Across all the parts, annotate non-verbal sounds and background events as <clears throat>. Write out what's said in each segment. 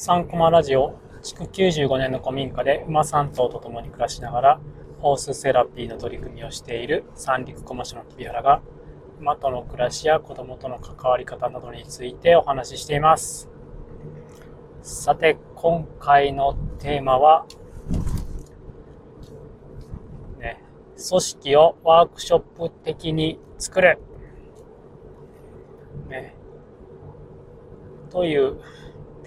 3コマラジオ、築95年の古民家で馬3頭と共に暮らしながら、ホースセラピーの取り組みをしている三陸駒市の木原が、馬との暮らしや子供との関わり方などについてお話ししています。さて、今回のテーマは、ね、組織をワークショップ的に作る。ね、という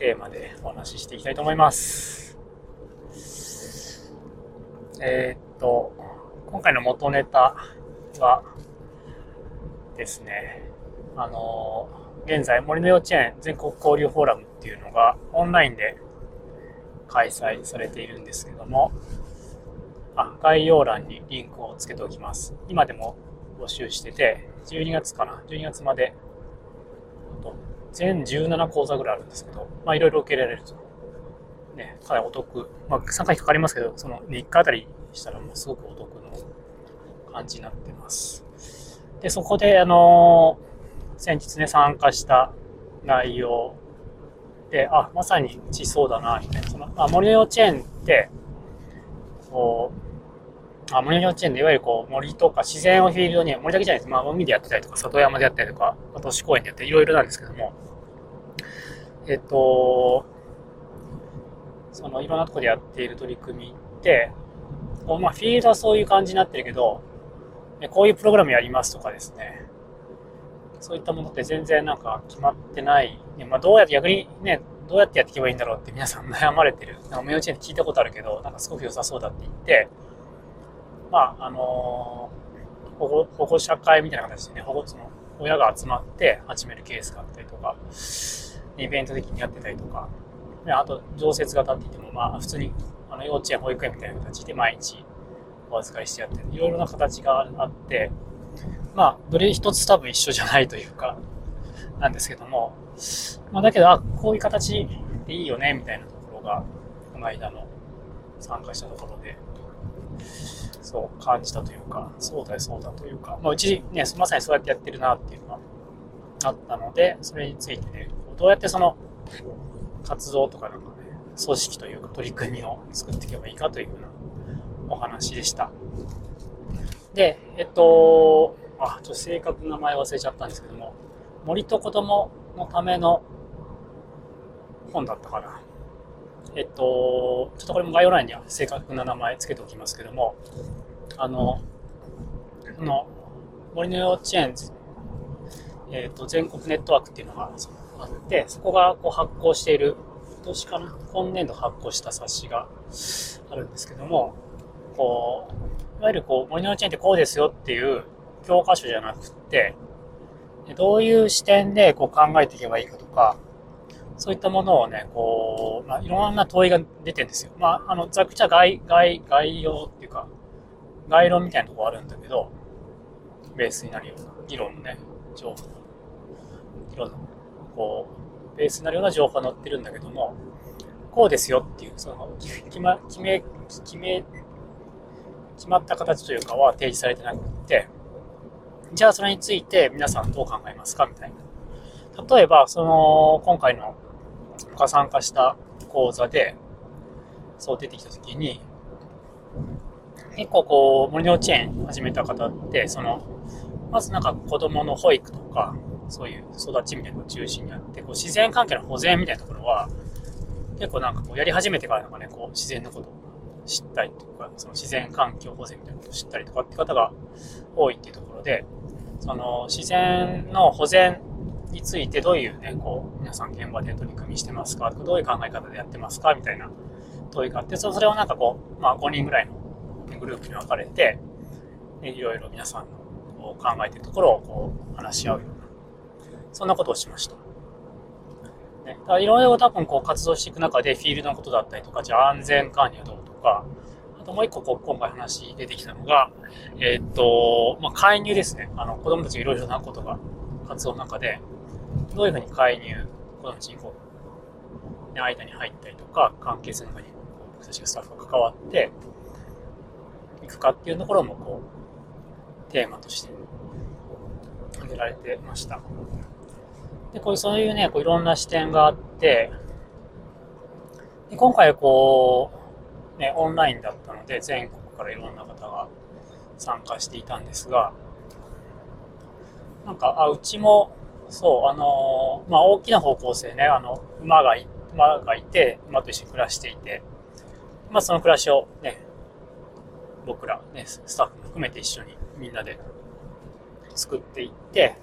テーマでお話ししていきたいと思います。えー、っと、今回の元ネタはですね、あの、現在森の幼稚園全国交流フォーラムっていうのがオンラインで開催されているんですけども、あ概要欄にリンクをつけておきます。今でも募集してて、12月かな ?12 月まで全17講座ぐらいあるんですけど、まあいろいろ受けられると。ね、かなりお得。まあ参加費かかりますけど、その3日あたりしたらもうすごくお得の感じになってます。で、そこで、あのー、先日ね、参加した内容で、あ、まさにうちそうだな、みたいな。その、まあ、森の幼稚園って、こう、あ森の幼稚園でいわゆるこう森とか自然をフィールドに、森だけじゃないです。まあ海でやってたりとか、里山でやったりとか、都市公園でやったり、いろいろなんですけども、えっと、そのいろんなとこでやっている取り組みって、こうまあフィールドはそういう感じになってるけど、こういうプログラムやりますとかですね、そういったものって全然なんか決まってない。まあ、どうやって逆にね、どうやってやっていけばいいんだろうって皆さん悩まれてる。なんか幼稚園で聞いたことあるけど、なんかすごく良さそうだって言って、まあ、あの保護、保護者会みたいな形でね、保護、その、親が集まって始めるケースがあったりとか、イベント的にやってたりとか、あと、常設型って言っても、まあ、普通に、あの、幼稚園、保育園みたいな形で毎日お預かりしてやってる、いろいろな形があって、まあ、どれ一つ多分一緒じゃないというか、なんですけども、まあ、だけど、あ、こういう形でいいよね、みたいなところが、この間の参加したところで、そう感じたというか、そうだ、そうだというか、まあ、うちね、まさにそうやってやってるなっていうのがあったので、それについてね、どうやってその活動とかなんかね、組織というか取り組みを作っていけばいいかというようなお話でした。で、えっと、あ、ちょっと正確な名前忘れちゃったんですけども、森と子供のための本だったかな。えっと、ちょっとこれも概要欄には正確な名前つけておきますけども、あの、この森の幼稚園、えっと、全国ネットワークっていうのがあって、そこがこう発行している、今年かな今年度発行した冊子があるんですけども、こう、いわゆるこう、森の幼稚園ってこうですよっていう教科書じゃなくて、どういう視点でこう考えていけばいいかとか、そういったものをね、こう、まあ、いろんな問いが出てるんですよ。まあ、あの、ざくちゃ概、概、概要っていうか、概論みたいなとこあるんだけど、ベースになるような、議論のね、情報、議論の、こう、ベースになるような情報が載ってるんだけども、こうですよっていう、その、決ま、決め、決め、決まった形というかは提示されてなくて、じゃあそれについて皆さんどう考えますかみたいな。例えば、その、今回のが参加した講座で、そう出てきたときに、結構こう、森の幼稚園始めた方って、その、まずなんか子供の保育とか、そういう育ちみたいなのが中心にあって、こう自然環境の保全みたいなところは、結構なんかこうやり始めてからなんかね、こう自然のことを知ったりとか、その自然環境保全みたいなことを知ったりとかって方が多いっていうところで、その自然の保全についてどういうね、こう、皆さん現場で取り組みしてますか？どういう考え方でやってますか？みたいな問いがあって、それをなんかこう、まあ5人ぐらいのグループに分かれて、いろいろ皆さんの考えてるところをこう話し合うような、そんなことをしました。ね、だいろいろ多分こう活動していく中でフィールドのことだったりとか、じゃあ安全管理はどうとか、あともう一個こう今回話出てきたのが、えー、っと、まあ、介入ですね。あの子供たちいろいろなことが活動の中で、どういうふうに介入、子供たちにこう、ね、間に入ったりとか、関係性の中に僕たちがスタッフが関わっていくかっていうところもこう、テーマとして挙げられてました。で、こういう、そういうね、こういろんな視点があって、で今回こう、ね、オンラインだったので、全国からいろんな方が参加していたんですが、なんか、あ、うちも、そう、あのー、まあ、大きな方向性ね、あの、馬がい、馬がいて、馬と一緒に暮らしていて、まあ、その暮らしをね、僕ら、ね、スタッフも含めて一緒にみんなで作っていって、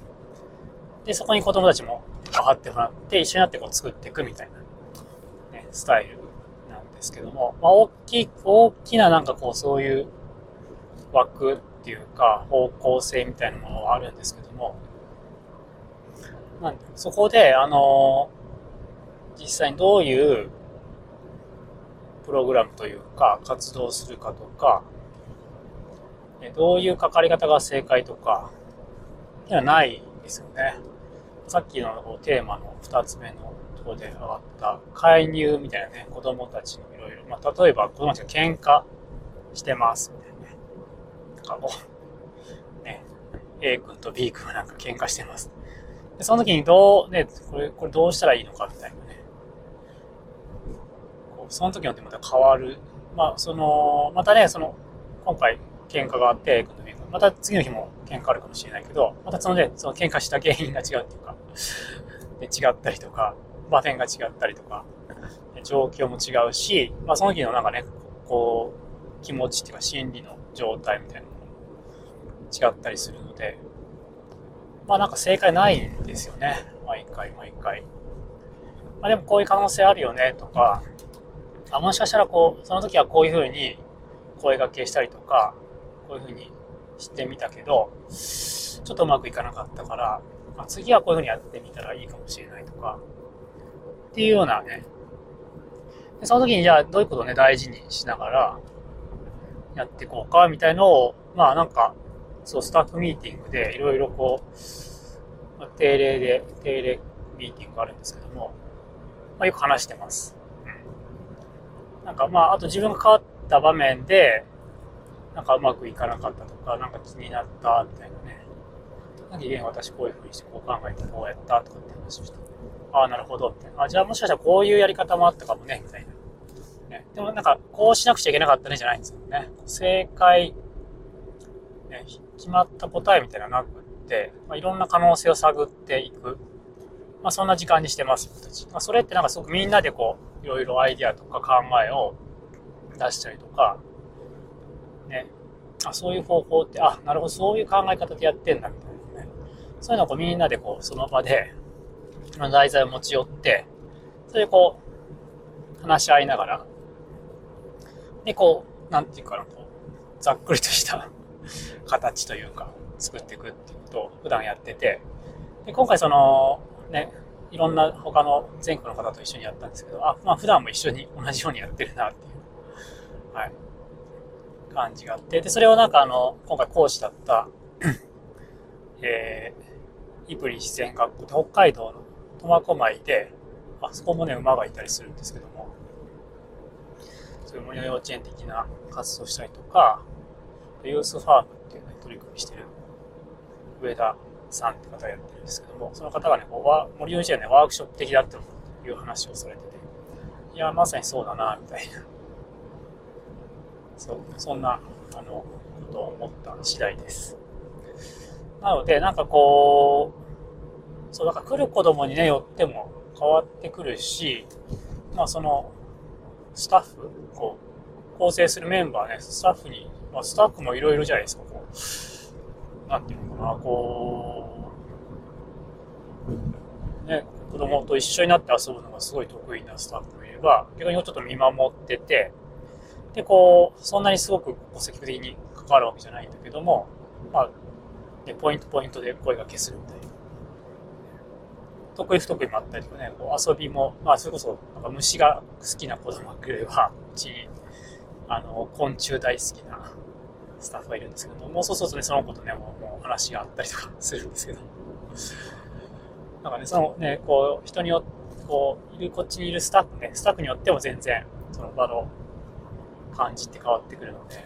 で、そこに子供たちも分かってもらって、一緒になってこう作っていくみたいな、ね、スタイルなんですけども、まあ、大きい、大きななんかこう、そういう枠っていうか、方向性みたいなものはあるんですけども、なんそこで、あの実際にどういうプログラムというか、活動するかとか、どういうかかり方が正解とか、ではないですよね。さっきのテーマの2つ目のところで上がった介入みたいなね、子供たちのいろいろ、まあ、例えば子供たちが喧嘩してますみたいなね。なんかもう、ね、A 君と B 君はなんか喧嘩してます。でその時にどう、ね、これ、これどうしたらいいのかみたいなね。こうその時によってまた変わる。まあ、その、またね、その、今回喧嘩があって、また次の日も喧嘩あるかもしれないけど、またそのね、その喧嘩した原因が違うっていうか、で <laughs> 違ったりとか、場面が違ったりとか、状況も違うし、まあその時のなんかね、こう、気持ちっていうか心理の状態みたいなのも違ったりするので、まあなんか正解ないですよね。毎回毎回。まあでもこういう可能性あるよねとか、あもしかしたらこう、その時はこういう風に声掛けしたりとか、こういう風にしてみたけど、ちょっとうまくいかなかったから、まあ、次はこういう風にやってみたらいいかもしれないとか、っていうようなね、でその時にじゃあどういうことをね、大事にしながらやっていこうか、みたいのを、まあなんか、そう、スタッフミーティングでいろいろこう、まあ、定例で、定例ミーティングがあるんですけども、まあよく話してます。うん。なんかまあ、あと自分が変わった場面で、なんかうまくいかなかったとか、なんか気になったみたいなね。なん私こういう風にしてこう考えてこうやったとかって話をして。ああ、なるほど、みたいな。あ、じゃあもしかしたらこういうやり方もあったかもね、みたいな。ね、でもなんか、こうしなくちゃいけなかったね、じゃないんですよね。正解、ね、決まった答えみたいなのなくって、まあ、いろんな可能性を探っていく。まあ、そんな時間にしてます、僕たち。まあ、それってなんかすごくみんなでこう、いろいろアイディアとか考えを出したりとか、ね、あ、そういう方法って、あ、なるほど、そういう考え方でやってんだ、みたいなね。そういうのをこうみんなでこう、その場で、題材を持ち寄って、それでこう、話し合いながら、で、こう、なんていうかな、こう、ざっくりとした形というか、作っていくっていうことを普段やってて、で、今回その、ね、いろんな他の全国の方と一緒にやったんですけど、あ、まあ普段も一緒に同じようにやってるなっていう、はい、感じがあって、で、それをなんかあの、今回講師だった <clears throat> えー、イプリ自然学校で北海道の苫小牧で、あそこもね、馬がいたりするんですけども、そういう森の幼稚園的な活動したりとか、ユースファームっていうね、取り組みしてる上田さんって方がやってるんですけども、その方がね、こう森の幼稚園ね、ワークショップ的だっていう話をされてて、いや、まさにそうだな、みたいな。そう、そんな、あの、ことを思った次第です。なので、なんかこう、そう、だから来る子供にね、よっても変わってくるし、まあその、スタッフ、こう、構成するメンバーね、スタッフに、まあスタッフもいろいろじゃないですか、こう、なんていうのかな、こう、ね、子供と一緒になって遊ぶのがすごい得意なスタッフもいれば、逆にちょっと見守ってて、で、こう、そんなにすごく積極的に関わるわけじゃないんだけども、まあ、ね、ポイントポイントで声がけするみたいな。得意不得意もあったりとかね、こう遊びも、まあ、それこそ、なんか虫が好きな子供がいれば、うちに、あの、昆虫大好きなスタッフがいるんですけども、うそうするとね、その子とね、もうもう話があったりとかするんですけど、なんかね、そのね、こう、人によって、こう、いる、こっちにいるスタッフね、スタッフによっても全然、その場の感じって変わってくるので、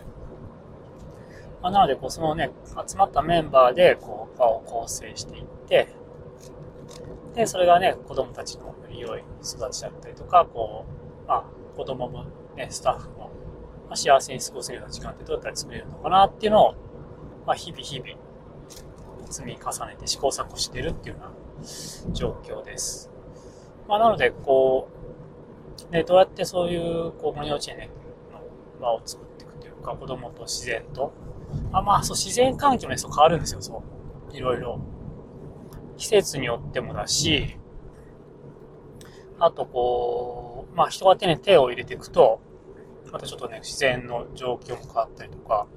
まあ、なので、こう、そのね、集まったメンバーで、こう、場を構成していって、で、それがね、子供たちのより良い育ちだったりとか、こう、まあ、子供もね、スタッフも、まあ、幸せに過ごせるような時間ってどうやったら作れるのかなっていうのを、まあ、日々日々積み重ねて試行錯誤してるっていうような状況です。まあ、なので、こう、ね、どうやってそういう、こう、森幼稚園の場を作っていくというか、子供と自然と、あまあ、そう、自然環境もね、そう変わるんですよ、そう。いろいろ。季節によってもだし、あとこう、まあ人が手に手を入れていくと、またちょっとね、自然の状況も変わったりとか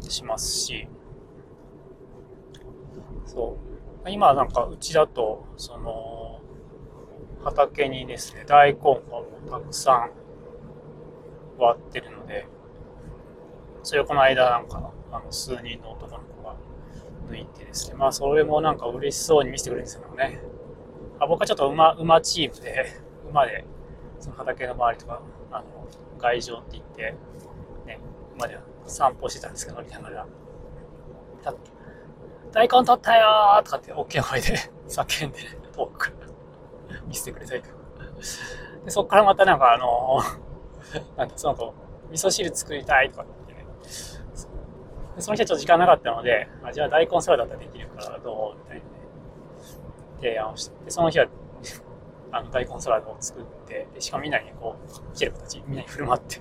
しますし、そう。今なんかうちだと、その、畑にですね、大根がもうたくさん割ってるので、それをこの間なんか、あの、数人の男の子が抜いてですね、まあそれもなんか嬉しそうに見せてくれるんですよね。あ僕はちょっと馬、馬チームで、馬で、その畑の周りとか、あの、外場って言って、ね、馬で散歩してたんですけど、乗りながら。大根取ったよーとかって大きな声で <laughs> 叫んで、遠くから見せてくれたりとか。で、そっからまたなんかあのー、<laughs> なんかその後、味噌汁作りたいとかってね。その日はちょっと時間なかったので、あじゃあ大根サラダだったらできるからどうみたいな。提案をして、でその日はあの大根サラダを作って、でしかもみんなにこう、切る形、みんなに振る舞って。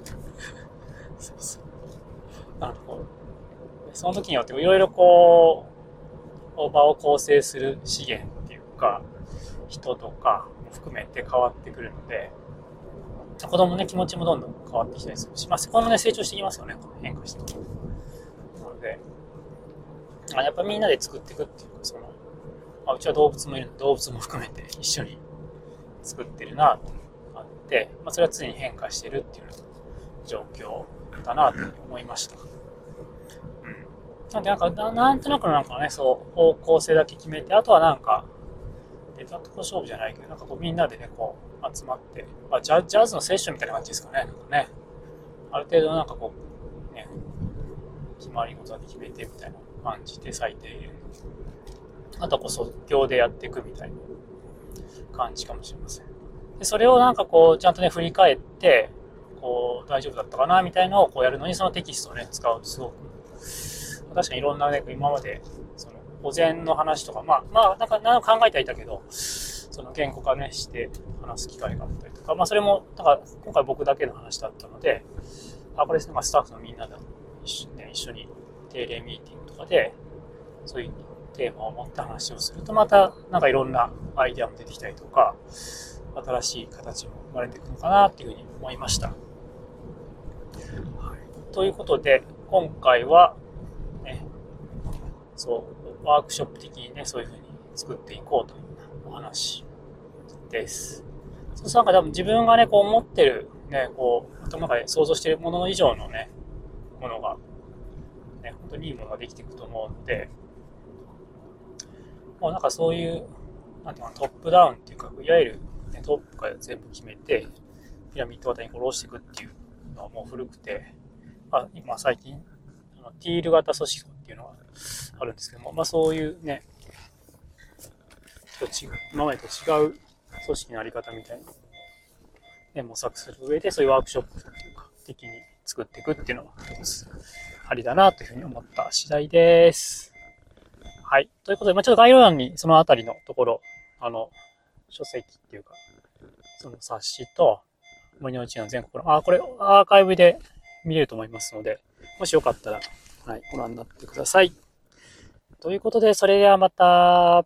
そうそう。なるほど。その時によっていろいろこう、場を構成する資源っていうか、人とかも含めて変わってくるので、子供ね、気持ちもどんどん変わってきたりするし、まあ、子供ね、成長していきますよね、変化してなので、あやっぱみんなで作っていくっていうか、その、まあ、うちは動物もいるので、動物も含めて一緒に作ってるなってあって、まあ、それは常に変化してるっていう状況だなと思いました。うん。なんでなんか、なんとなくなんかね、そう、方向性だけ決めて、あとはなんか、出たとこ勝負じゃないけど、なんかこうみんなでね、こう集まって、まあ、ジャジャズのセッションみたいな感じですかね。なんかね。ある程度なんかこう、ね、決まり事だけ決めてみたいな感じで最低あとこう即興でやっていくみたいな感じかもしれません。でそれをなんかこう、ちゃんとね、振り返って、こう、大丈夫だったかなみたいなのをこうやるのに、そのテキストをね、使うとすごく、確かにいろんなね、今まで、その、保全の話とか、まあ、まあ、なんか、何考えてはいたけど、その言語化ね、して話す機会があったりとか、まあ、それも、だから、今回僕だけの話だったので、あ、これですね、まあ、スタッフのみんなで一緒,、ね、一緒に定例ミーティングとかで、そういうテーマを持って話をすると、またなんかいろんなアイデアも出てきたりとか、新しい形も生まれていくのかなっていうふうに思いました。はい、ということで、今回は、ね、そう、ワークショップ的にね、そういうふうに作っていこうというお話です。そうなんか多分自分がね、こう思ってる、ね、こう、頭の中で想像しているもの以上のね、ものが、ね、本当にいいものができていくと思うので、もうなんかそういう、なんていうかトップダウンっていうか、いわゆる、ね、トップから全部決めて、ピラミッド型に下ろしていくっていうのはもう古くて、あ今最近、あのティール型組織っていうのがあるんですけども、まあそういうね、と違う、今までと違う組織のあり方みたいな、ね、模索する上で、そういうワークショップっていうか、的に作っていくっていうのは一つありだなというふうに思った次第です。はい。ということで、まあ、ちょっと概要欄にそのあたりのところ、あの、書籍っていうか、その冊子と、森の内の全国の、あ、これアーカイブで見れると思いますので、もしよかったら、はい、ご覧になってください。ということで、それではまた。